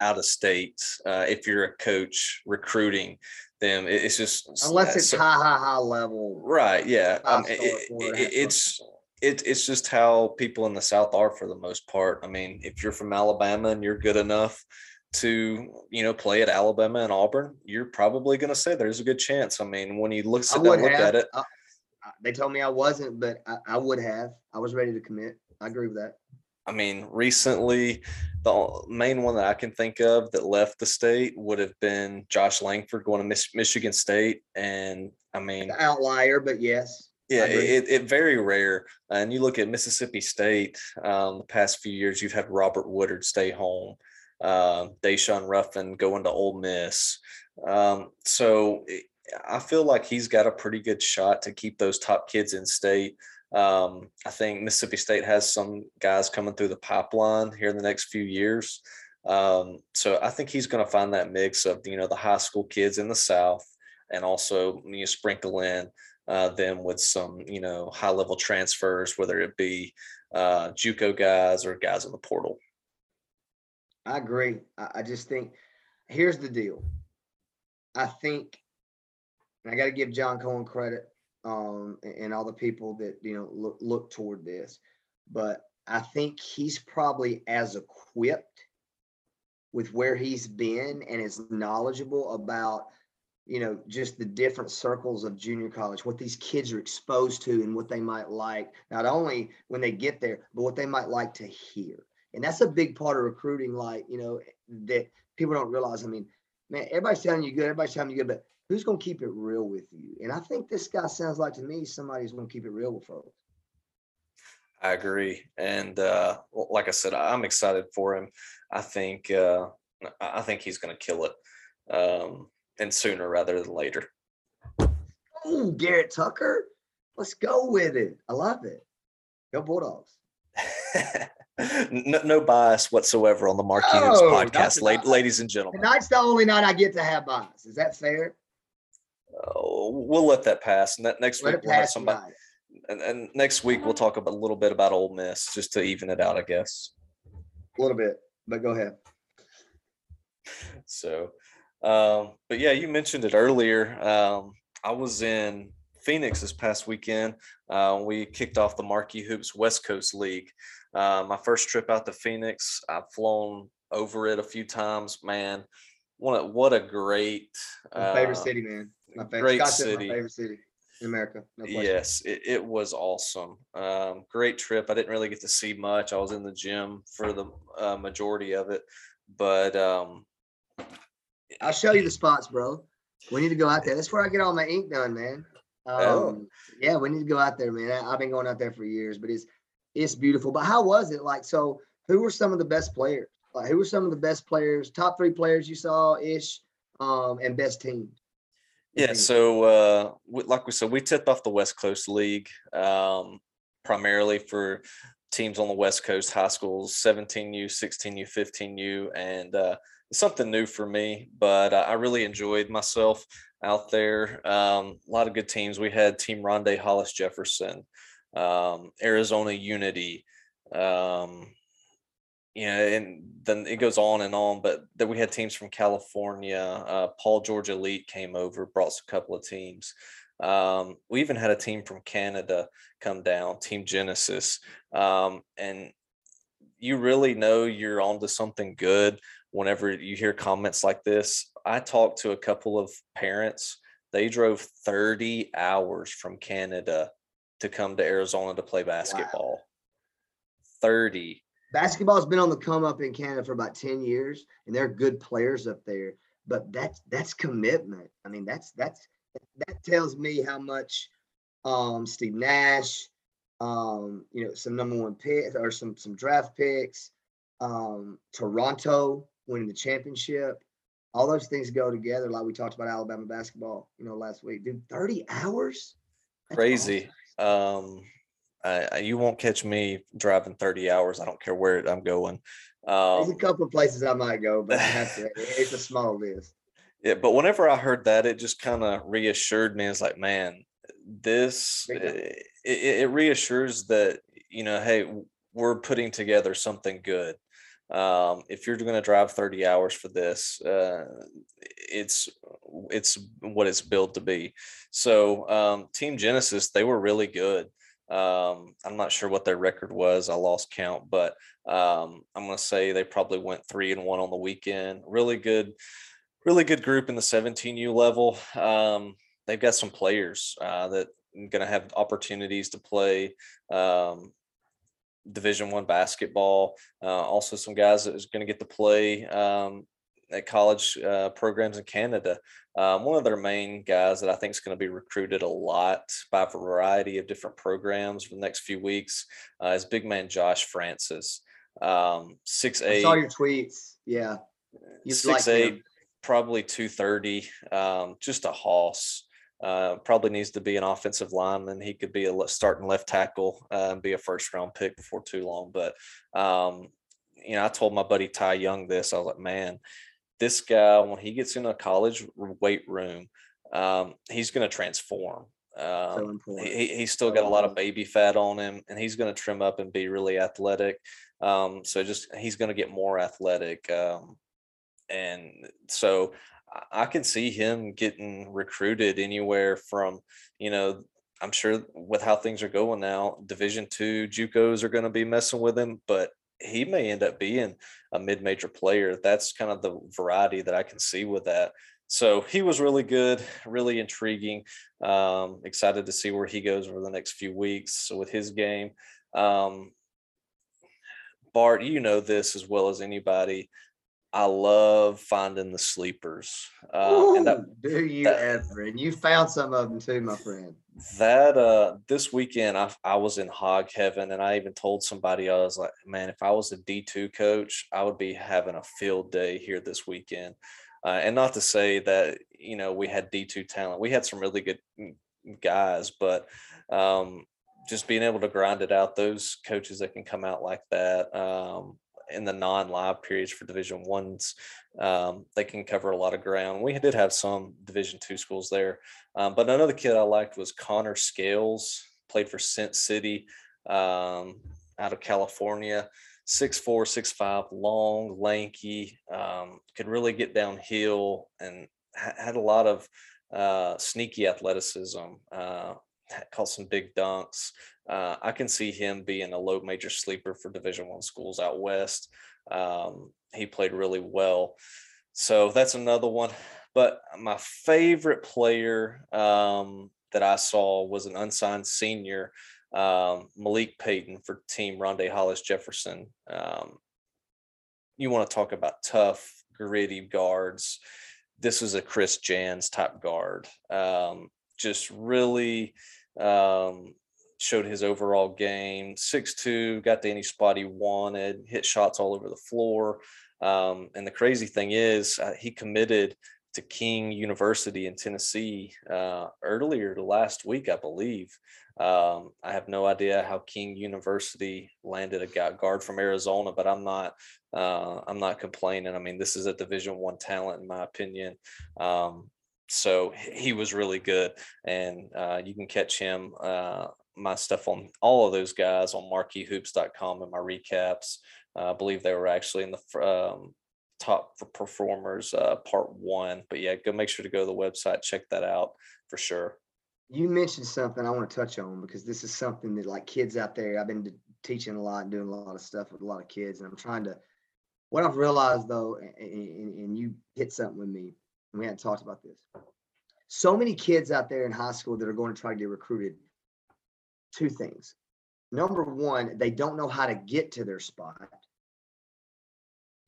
Speaker 1: out of state uh, if you're a coach recruiting them it's just
Speaker 3: unless uh, it's so, high high high level
Speaker 1: right yeah um, it, it, it's it, it's just how people in the south are for the most part. I mean if you're from alabama and you're good enough to you know play at alabama and auburn you're probably going to say there's a good chance. I mean when you look sit down look have. at it
Speaker 3: I, they told me i wasn't but I, I would have. I was ready to commit. I agree with that
Speaker 1: I mean, recently, the main one that I can think of that left the state would have been Josh Langford going to Mich- Michigan State. And I mean,
Speaker 3: The outlier, but yes.
Speaker 1: Yeah, it, it very rare. And you look at Mississippi State, um, the past few years, you've had Robert Woodard stay home, uh, Daeshun Ruffin going to Ole Miss. Um, so it- I feel like he's got a pretty good shot to keep those top kids in state. Um, I think Mississippi State has some guys coming through the pipeline here in the next few years. Um, so I think he's going to find that mix of you know the high school kids in the South, and also you know, sprinkle in uh, them with some you know high level transfers, whether it be uh, JUCO guys or guys in the portal.
Speaker 3: I agree. I, just think, here's the deal. I think, I got to give John Cohen credit, um, a- and, all the people that you know look look toward this, but I think he's probably as equipped with where he's been and is knowledgeable about you know just the different circles of junior college what these kids are exposed to and what they might like not only when they get there but what they might like to hear. And that's a big part of recruiting like you know that people don't realize. I mean man everybody's telling you good everybody's telling you good but who's going to keep it real with you? And i think this guy sounds like to me somebody who's going to keep it real with folks.
Speaker 1: I agree, and uh, like I said, I'm excited for him. I think uh, I think he's going to kill it, um, and sooner rather than later.
Speaker 3: oh garrett tucker? Let's go with it. I love it. Go bulldogs.
Speaker 1: No, no bias whatsoever on the Marquee
Speaker 3: No,
Speaker 1: podcast, la- ladies and gentlemen.
Speaker 3: tonight's the only night i get to have bias. Is that fair
Speaker 1: we'll let that pass. Ne- next
Speaker 3: let
Speaker 1: week we'll have somebody, and, and next week we'll talk about, a little bit about Ole Miss just to even it out, I guess.
Speaker 3: a little bit but go ahead
Speaker 1: So, um, but yeah, you mentioned it earlier. Um, I was in Phoenix this past weekend. Uh, we kicked off the Marquee Hoops West Coast League. Uh, my first trip out to Phoenix. I've flown over it a few times. Man, what a, what a great
Speaker 3: my favorite
Speaker 1: uh,
Speaker 3: city man my favorite
Speaker 1: great
Speaker 3: Scottsdale's
Speaker 1: city.
Speaker 3: my favorite city in america no question.
Speaker 1: Yes, it, it was awesome. Um, great trip. I didn't really get to see much. I was in the gym for the uh, majority of it, but um,
Speaker 3: I'll show you the spots, bro. We need to go out there. That's where I get all my ink done, man. Um,
Speaker 1: Oh.
Speaker 3: yeah, we need to go out there, man. I, I've been going out there for years, but it's it's beautiful. But how was it? Like, so who were some of the best players? Like, who were some of the best players? Top three players you saw ish, um, and best team.
Speaker 1: Yeah, so uh, like we said, we tipped off the West Coast League um, primarily for teams on the West Coast, high schools, 17U, 16U, 15U, and uh, it's something new for me. But uh, I really enjoyed myself out there. Um, a lot of good teams. We had Team Rondae Hollis Jefferson, um, Arizona Unity. Um, you know, and then it goes on and on. But then we had teams from California. Uh, Paul George Elite came over, brought a couple of teams. Um, we even had a team from Canada come down, Team Genesis. Um, and you really know you're onto something good whenever you hear comments like this. I talked to a couple of parents. They drove 30 hours from Canada to come to Arizona to play basketball. 30
Speaker 3: Basketball's been on the come up in Canada for about 10 years, and they're good players up there. But that's that's commitment. I mean, that's that's that tells me how much um Steve Nash, um, you know, some number one pick or some some draft picks, um, Toronto winning the championship. All those things go together, like we talked about Alabama basketball, you know, last week. Dude, 30 hours? That's
Speaker 1: crazy.
Speaker 3: awesome.
Speaker 1: Um, I- you won't catch me driving 30 hours. I don't care where I'm going.
Speaker 3: There's a
Speaker 1: Um,
Speaker 3: couple of places I might go, but to, it's a small list.
Speaker 1: yeah, but whenever I heard that, it just kind of reassured me. It's like, man, this it, it, it reassures that you know, hey, we're putting together something good. Um, if you're going to drive 30 hours for this, uh, it's it's what it's built to be. So, um, Team Genesis, they were really good. Um, I'm not sure what their record was. I lost count, but um, I'm going to say they probably went three and one on the weekend. Really good, really good group in the 17U level. Um, they've got some players uh, that going to have opportunities to play um, Division One basketball. Uh, also, some guys that is going to get to play um, at college uh, programs in Canada. Um, one of their main guys that I think is going to be recruited a lot by a variety of different programs for the next few weeks uh, is big man Josh Francis. Um, six
Speaker 3: I saw your tweets. Yeah. You
Speaker 1: six
Speaker 3: like him.
Speaker 1: eight, probably two thirty. Um, just a hoss. Uh, probably needs to be an offensive lineman. He could be a starting left tackle uh, and be a first round pick before too long. But um, you know, I told my buddy Ty Young this. I was like, man, this guy when he gets in a college weight room, um, he's going to transform.
Speaker 3: So
Speaker 1: Um,
Speaker 3: important.
Speaker 1: he, he- he's still got a lot of baby fat on him, and he's going to trim up and be really athletic. Um, so just he's going to get more athletic. Um, and so I- I can see him getting recruited anywhere from, you know, I'm sure with how things are going now, Division two JUCOs are going to be messing with him, but he may end up being a mid-major player. That's kind of the variety that I can see with that. So he was really good, really intriguing. Um, excited to see where he goes over the next few weeks with his game. Um, Bart, you know this as well as anybody. I love finding the sleepers. Uh, and that,
Speaker 3: do you
Speaker 1: that-
Speaker 3: ever? And you found some of them too, my friend.
Speaker 1: that uh this weekend I, I was in hog heaven and i even told somebody i was like man if i was a d2 coach i would be having a field day here this weekend uh, and not to say that you know we had d2 talent we had some really good mm, guys but um just being able to grind it out those coaches that can come out like that um in the non-live periods for division ones um, they can cover a lot of ground we did have some division two schools there um, but another kid I liked was Connor Scales, played for Cent City um, out of California. Six four, six five, long, lanky, um, could really get downhill and ha- had a lot of uh, sneaky athleticism. Uh, caught some big dunks. Uh, I can see him being a low major sleeper for Division One schools out west. Um, he played really well, so that's another one but my favorite player um, that I saw was an unsigned senior, um, Malik Payton for Team Rondae Hollis Jefferson. Um, you want to talk about tough, gritty guards. This was a Chris Jans type guard. Um, just really um, showed his overall game. Six two, got to any spot he wanted, hit shots all over the floor. Um, and the crazy thing is, uh, he committed to King University in Tennessee uh, earlier last week, I believe. Um, I have no idea how King University landed a guard from Arizona, but I'm not. Uh, I'm not complaining. I mean, this is a Division One talent, in my opinion. Um, so he was really good, and uh, you can catch him. My stuff on all of those guys on marqueehoops.com and my recaps. Uh, I believe they were actually in the um, top for performers uh, part one. But yeah, go make sure to go to the website, check that out for sure.
Speaker 3: You mentioned something I want to touch on because this is something that like kids out there, I've been teaching a lot and doing a lot of stuff with a lot of kids. And I'm trying to, what I've realized though, a- a- and, and you hit something with me, and we hadn't talked about this. So many kids out there in high school that are going to try to get recruited. Two things. Number one, they don't know how to get to their spot.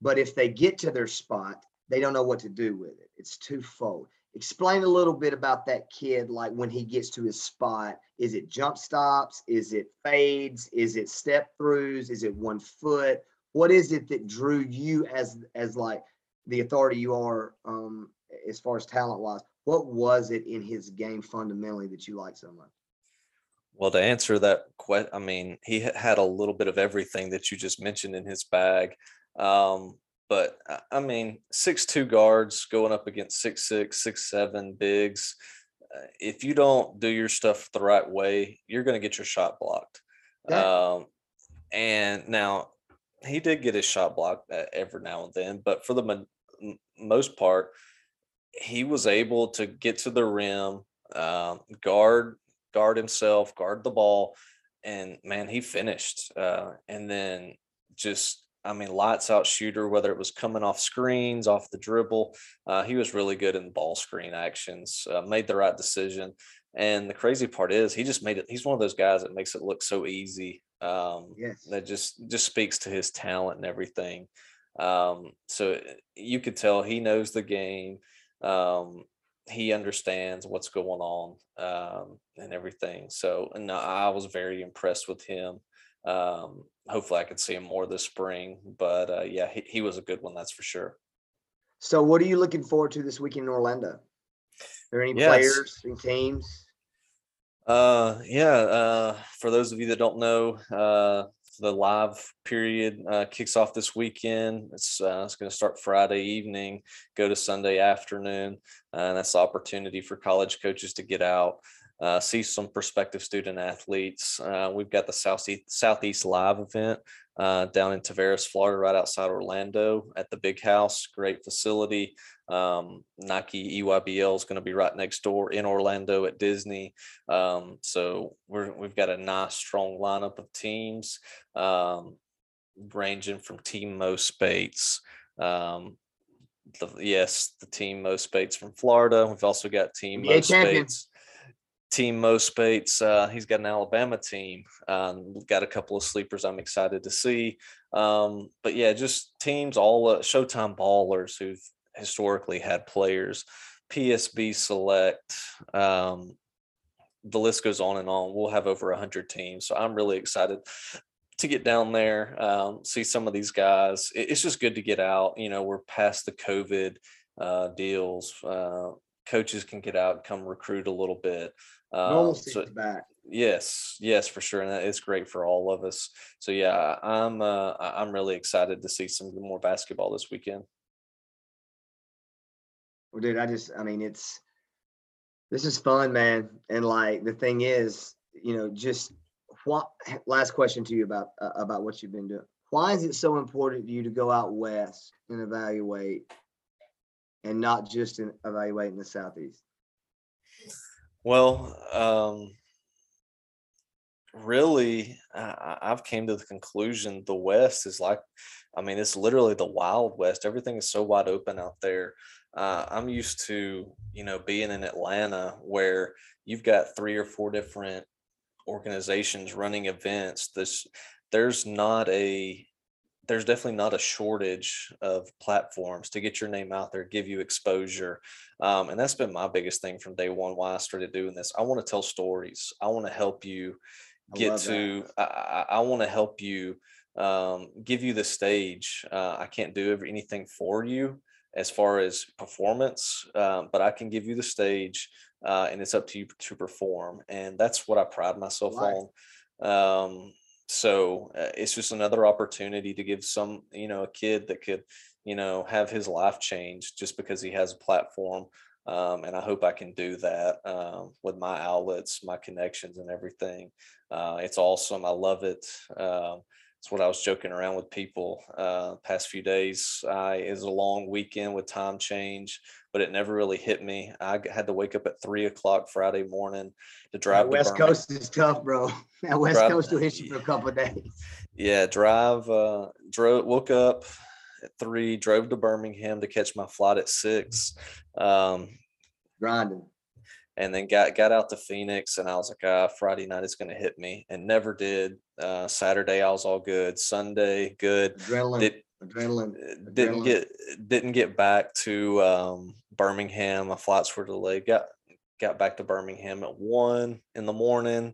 Speaker 3: But if they get to their spot, they don't know what to do with it. It's twofold. Explain a little bit about that kid, like when he gets to his spot. Is it jump stops? Is it fades? Is it step throughs? Is it one foot? What is it that drew you as as like the authority you are um as far as talent wise? What was it in his game fundamentally that you like so much?
Speaker 1: Well, to answer that question, I mean, he had a little bit of everything that you just mentioned in his bag. Um, but I- I mean, six two guards going up against six six, six seven bigs. uh, If you don't do your stuff the right way, you're going to get your shot blocked.
Speaker 3: Yeah.
Speaker 1: Um, and now he did get his shot blocked uh, every now and then, but for the mo- most part, he was able to get to the rim, um, guard guard himself, guard the ball, and man, he finished. Uh, and then just, I mean, lights out shooter, whether it was coming off screens, off the dribble, uh, he was really good in ball screen actions, uh, made the right decision. And the crazy part is, he just made it. He's one of those guys that makes it look so easy Um,
Speaker 3: Yes.
Speaker 1: that just just speaks to his talent and everything. Um, so you could tell he knows the game. Um, he understands what's going on um, and everything. So, and I was very impressed with him. Um, hopefully, I could see him more this spring. But uh, yeah, he, he was a good one, that's for sure.
Speaker 3: So what are you looking forward to this weekend in Orlando? Are there any
Speaker 1: Yes.
Speaker 3: players, and teams?
Speaker 1: Uh, yeah. Uh, for those of you that don't know, uh, the live period uh, kicks off this weekend. It's uh, it's going to start Friday evening, go to Sunday afternoon, and that's the opportunity for college coaches to get out, uh, see some prospective student athletes. Uh, we've got the Southeast Southeast Live event uh, down in Tavares, Florida, right outside Orlando at the Big House. Great facility. Um, Nike EYBL is going to be right next door in Orlando at Disney. Um, so we're we've got a nice strong lineup of teams, um, ranging from Team Mo Spates. Um, the, yes, the team Mo Spates from Florida. We've also got Team Mo
Speaker 3: champion.
Speaker 1: Spates. Team Mo Spates, uh, he's got an Alabama team. Um, we've got a couple of sleepers I'm excited to see. Um, but yeah, just teams, all uh, Showtime ballers who've historically had players, PSB Select. Um, the list goes on and on. We'll have over 100 teams. So I'm really excited to get down there, um, see some of these guys. It's just good to get out. You know, we're past the COVID uh, deals. Uh, coaches can get out, come recruit a little bit. Um, so-
Speaker 3: back.
Speaker 1: Yes, yes, for sure, and that is great for all of us. So yeah, I'm uh, I'm really excited to see some more basketball this weekend.
Speaker 3: Well, dude, I just, I mean, it's, this is fun, man. And like, the thing is, you know, just what, last question to you about, uh, about what you've been doing. Why is it so important to you to go out west and evaluate and not just in, evaluate in the southeast?
Speaker 1: Well, um, really, I, I've came to the conclusion the West is like, I mean, it's literally the Wild West. Everything is so wide open out there. Uh, I'm used to, you know, being in Atlanta where you've got three or four different organizations running events. This, there's not a, there's definitely not a shortage of platforms to get your name out there, give you exposure. Um, and that's been my biggest thing from day one why I started doing this. I want to tell stories. I want to help you get to i, I, I want to help you um, give you the stage uh, i can't do anything for you as far as performance um, but i can give you the stage uh, and it's up to you to perform and that's what i pride myself
Speaker 3: Right.
Speaker 1: on um, so uh, it's just another opportunity to give some you know a kid that could you know have his life changed just because he has a platform um, and I hope I can do that um, with my outlets, my connections, and everything. Uh, it's awesome. I love it. It's what I was joking around with people uh, past few days. I is a long weekend with time change, but it never really hit me. I had to wake up at three o'clock Friday morning to drive
Speaker 3: That West
Speaker 1: Birmingham.
Speaker 3: Coast is tough, bro. That West
Speaker 1: Drive-
Speaker 3: Coast will hit you for a couple of days.
Speaker 1: Yeah, drive. Uh, drove. Woke up at three. Drove to Birmingham to catch my flight at six. Um,
Speaker 3: Grinding.
Speaker 1: and then got got out to Phoenix and I was like, ah, Friday night is gonna hit me and never did. Uh Saturday I was all good. Sunday, good.
Speaker 3: Adrenaline.
Speaker 1: Did
Speaker 3: adrenaline.
Speaker 1: uh, didn't
Speaker 3: Adrenaline.
Speaker 1: get didn't get back to um Birmingham. My flights were delayed. Got got back to Birmingham at one in the morning.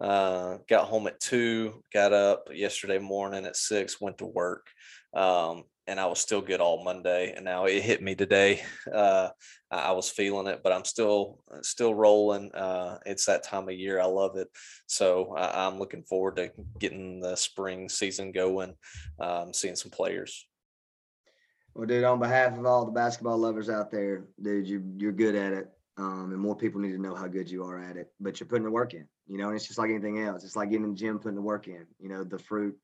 Speaker 1: Uh got home at two, got up yesterday morning at six, went to work. Um and I was still good all Monday and now it hit me today. Uh I was feeling it, but I'm still still rolling. Uh, it's that time of year. I love it. So I, I'm looking forward to getting the spring season going, um, seeing some players.
Speaker 3: Well, dude, on behalf of all the basketball lovers out there, dude, you you're good at it. Um, and more people need to know how good you are at it. But you're putting the work in, you know, and it's just like anything else. It's like getting in the gym, putting the work in. You know, the fruit,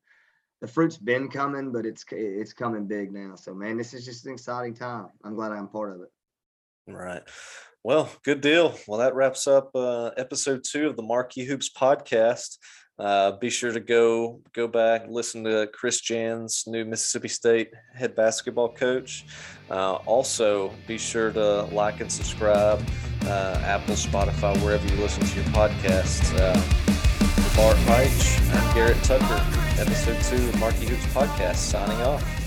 Speaker 3: the fruit's been coming, but it's it's coming big now. So man, this is just an exciting time. I'm glad I'm part of it.
Speaker 1: Right. Well, good deal. Well, that wraps up uh, episode two of the Marquee Hoops podcast. Uh, be sure to go go back listen to Chris Jans new Mississippi State head basketball coach. Uh, also, be sure to like and subscribe uh, Apple, Spotify, wherever you listen to your podcasts. Uh, Bart Reich. I'm Garrett Tucker. Episode two of Marquee Hoops Podcast signing off.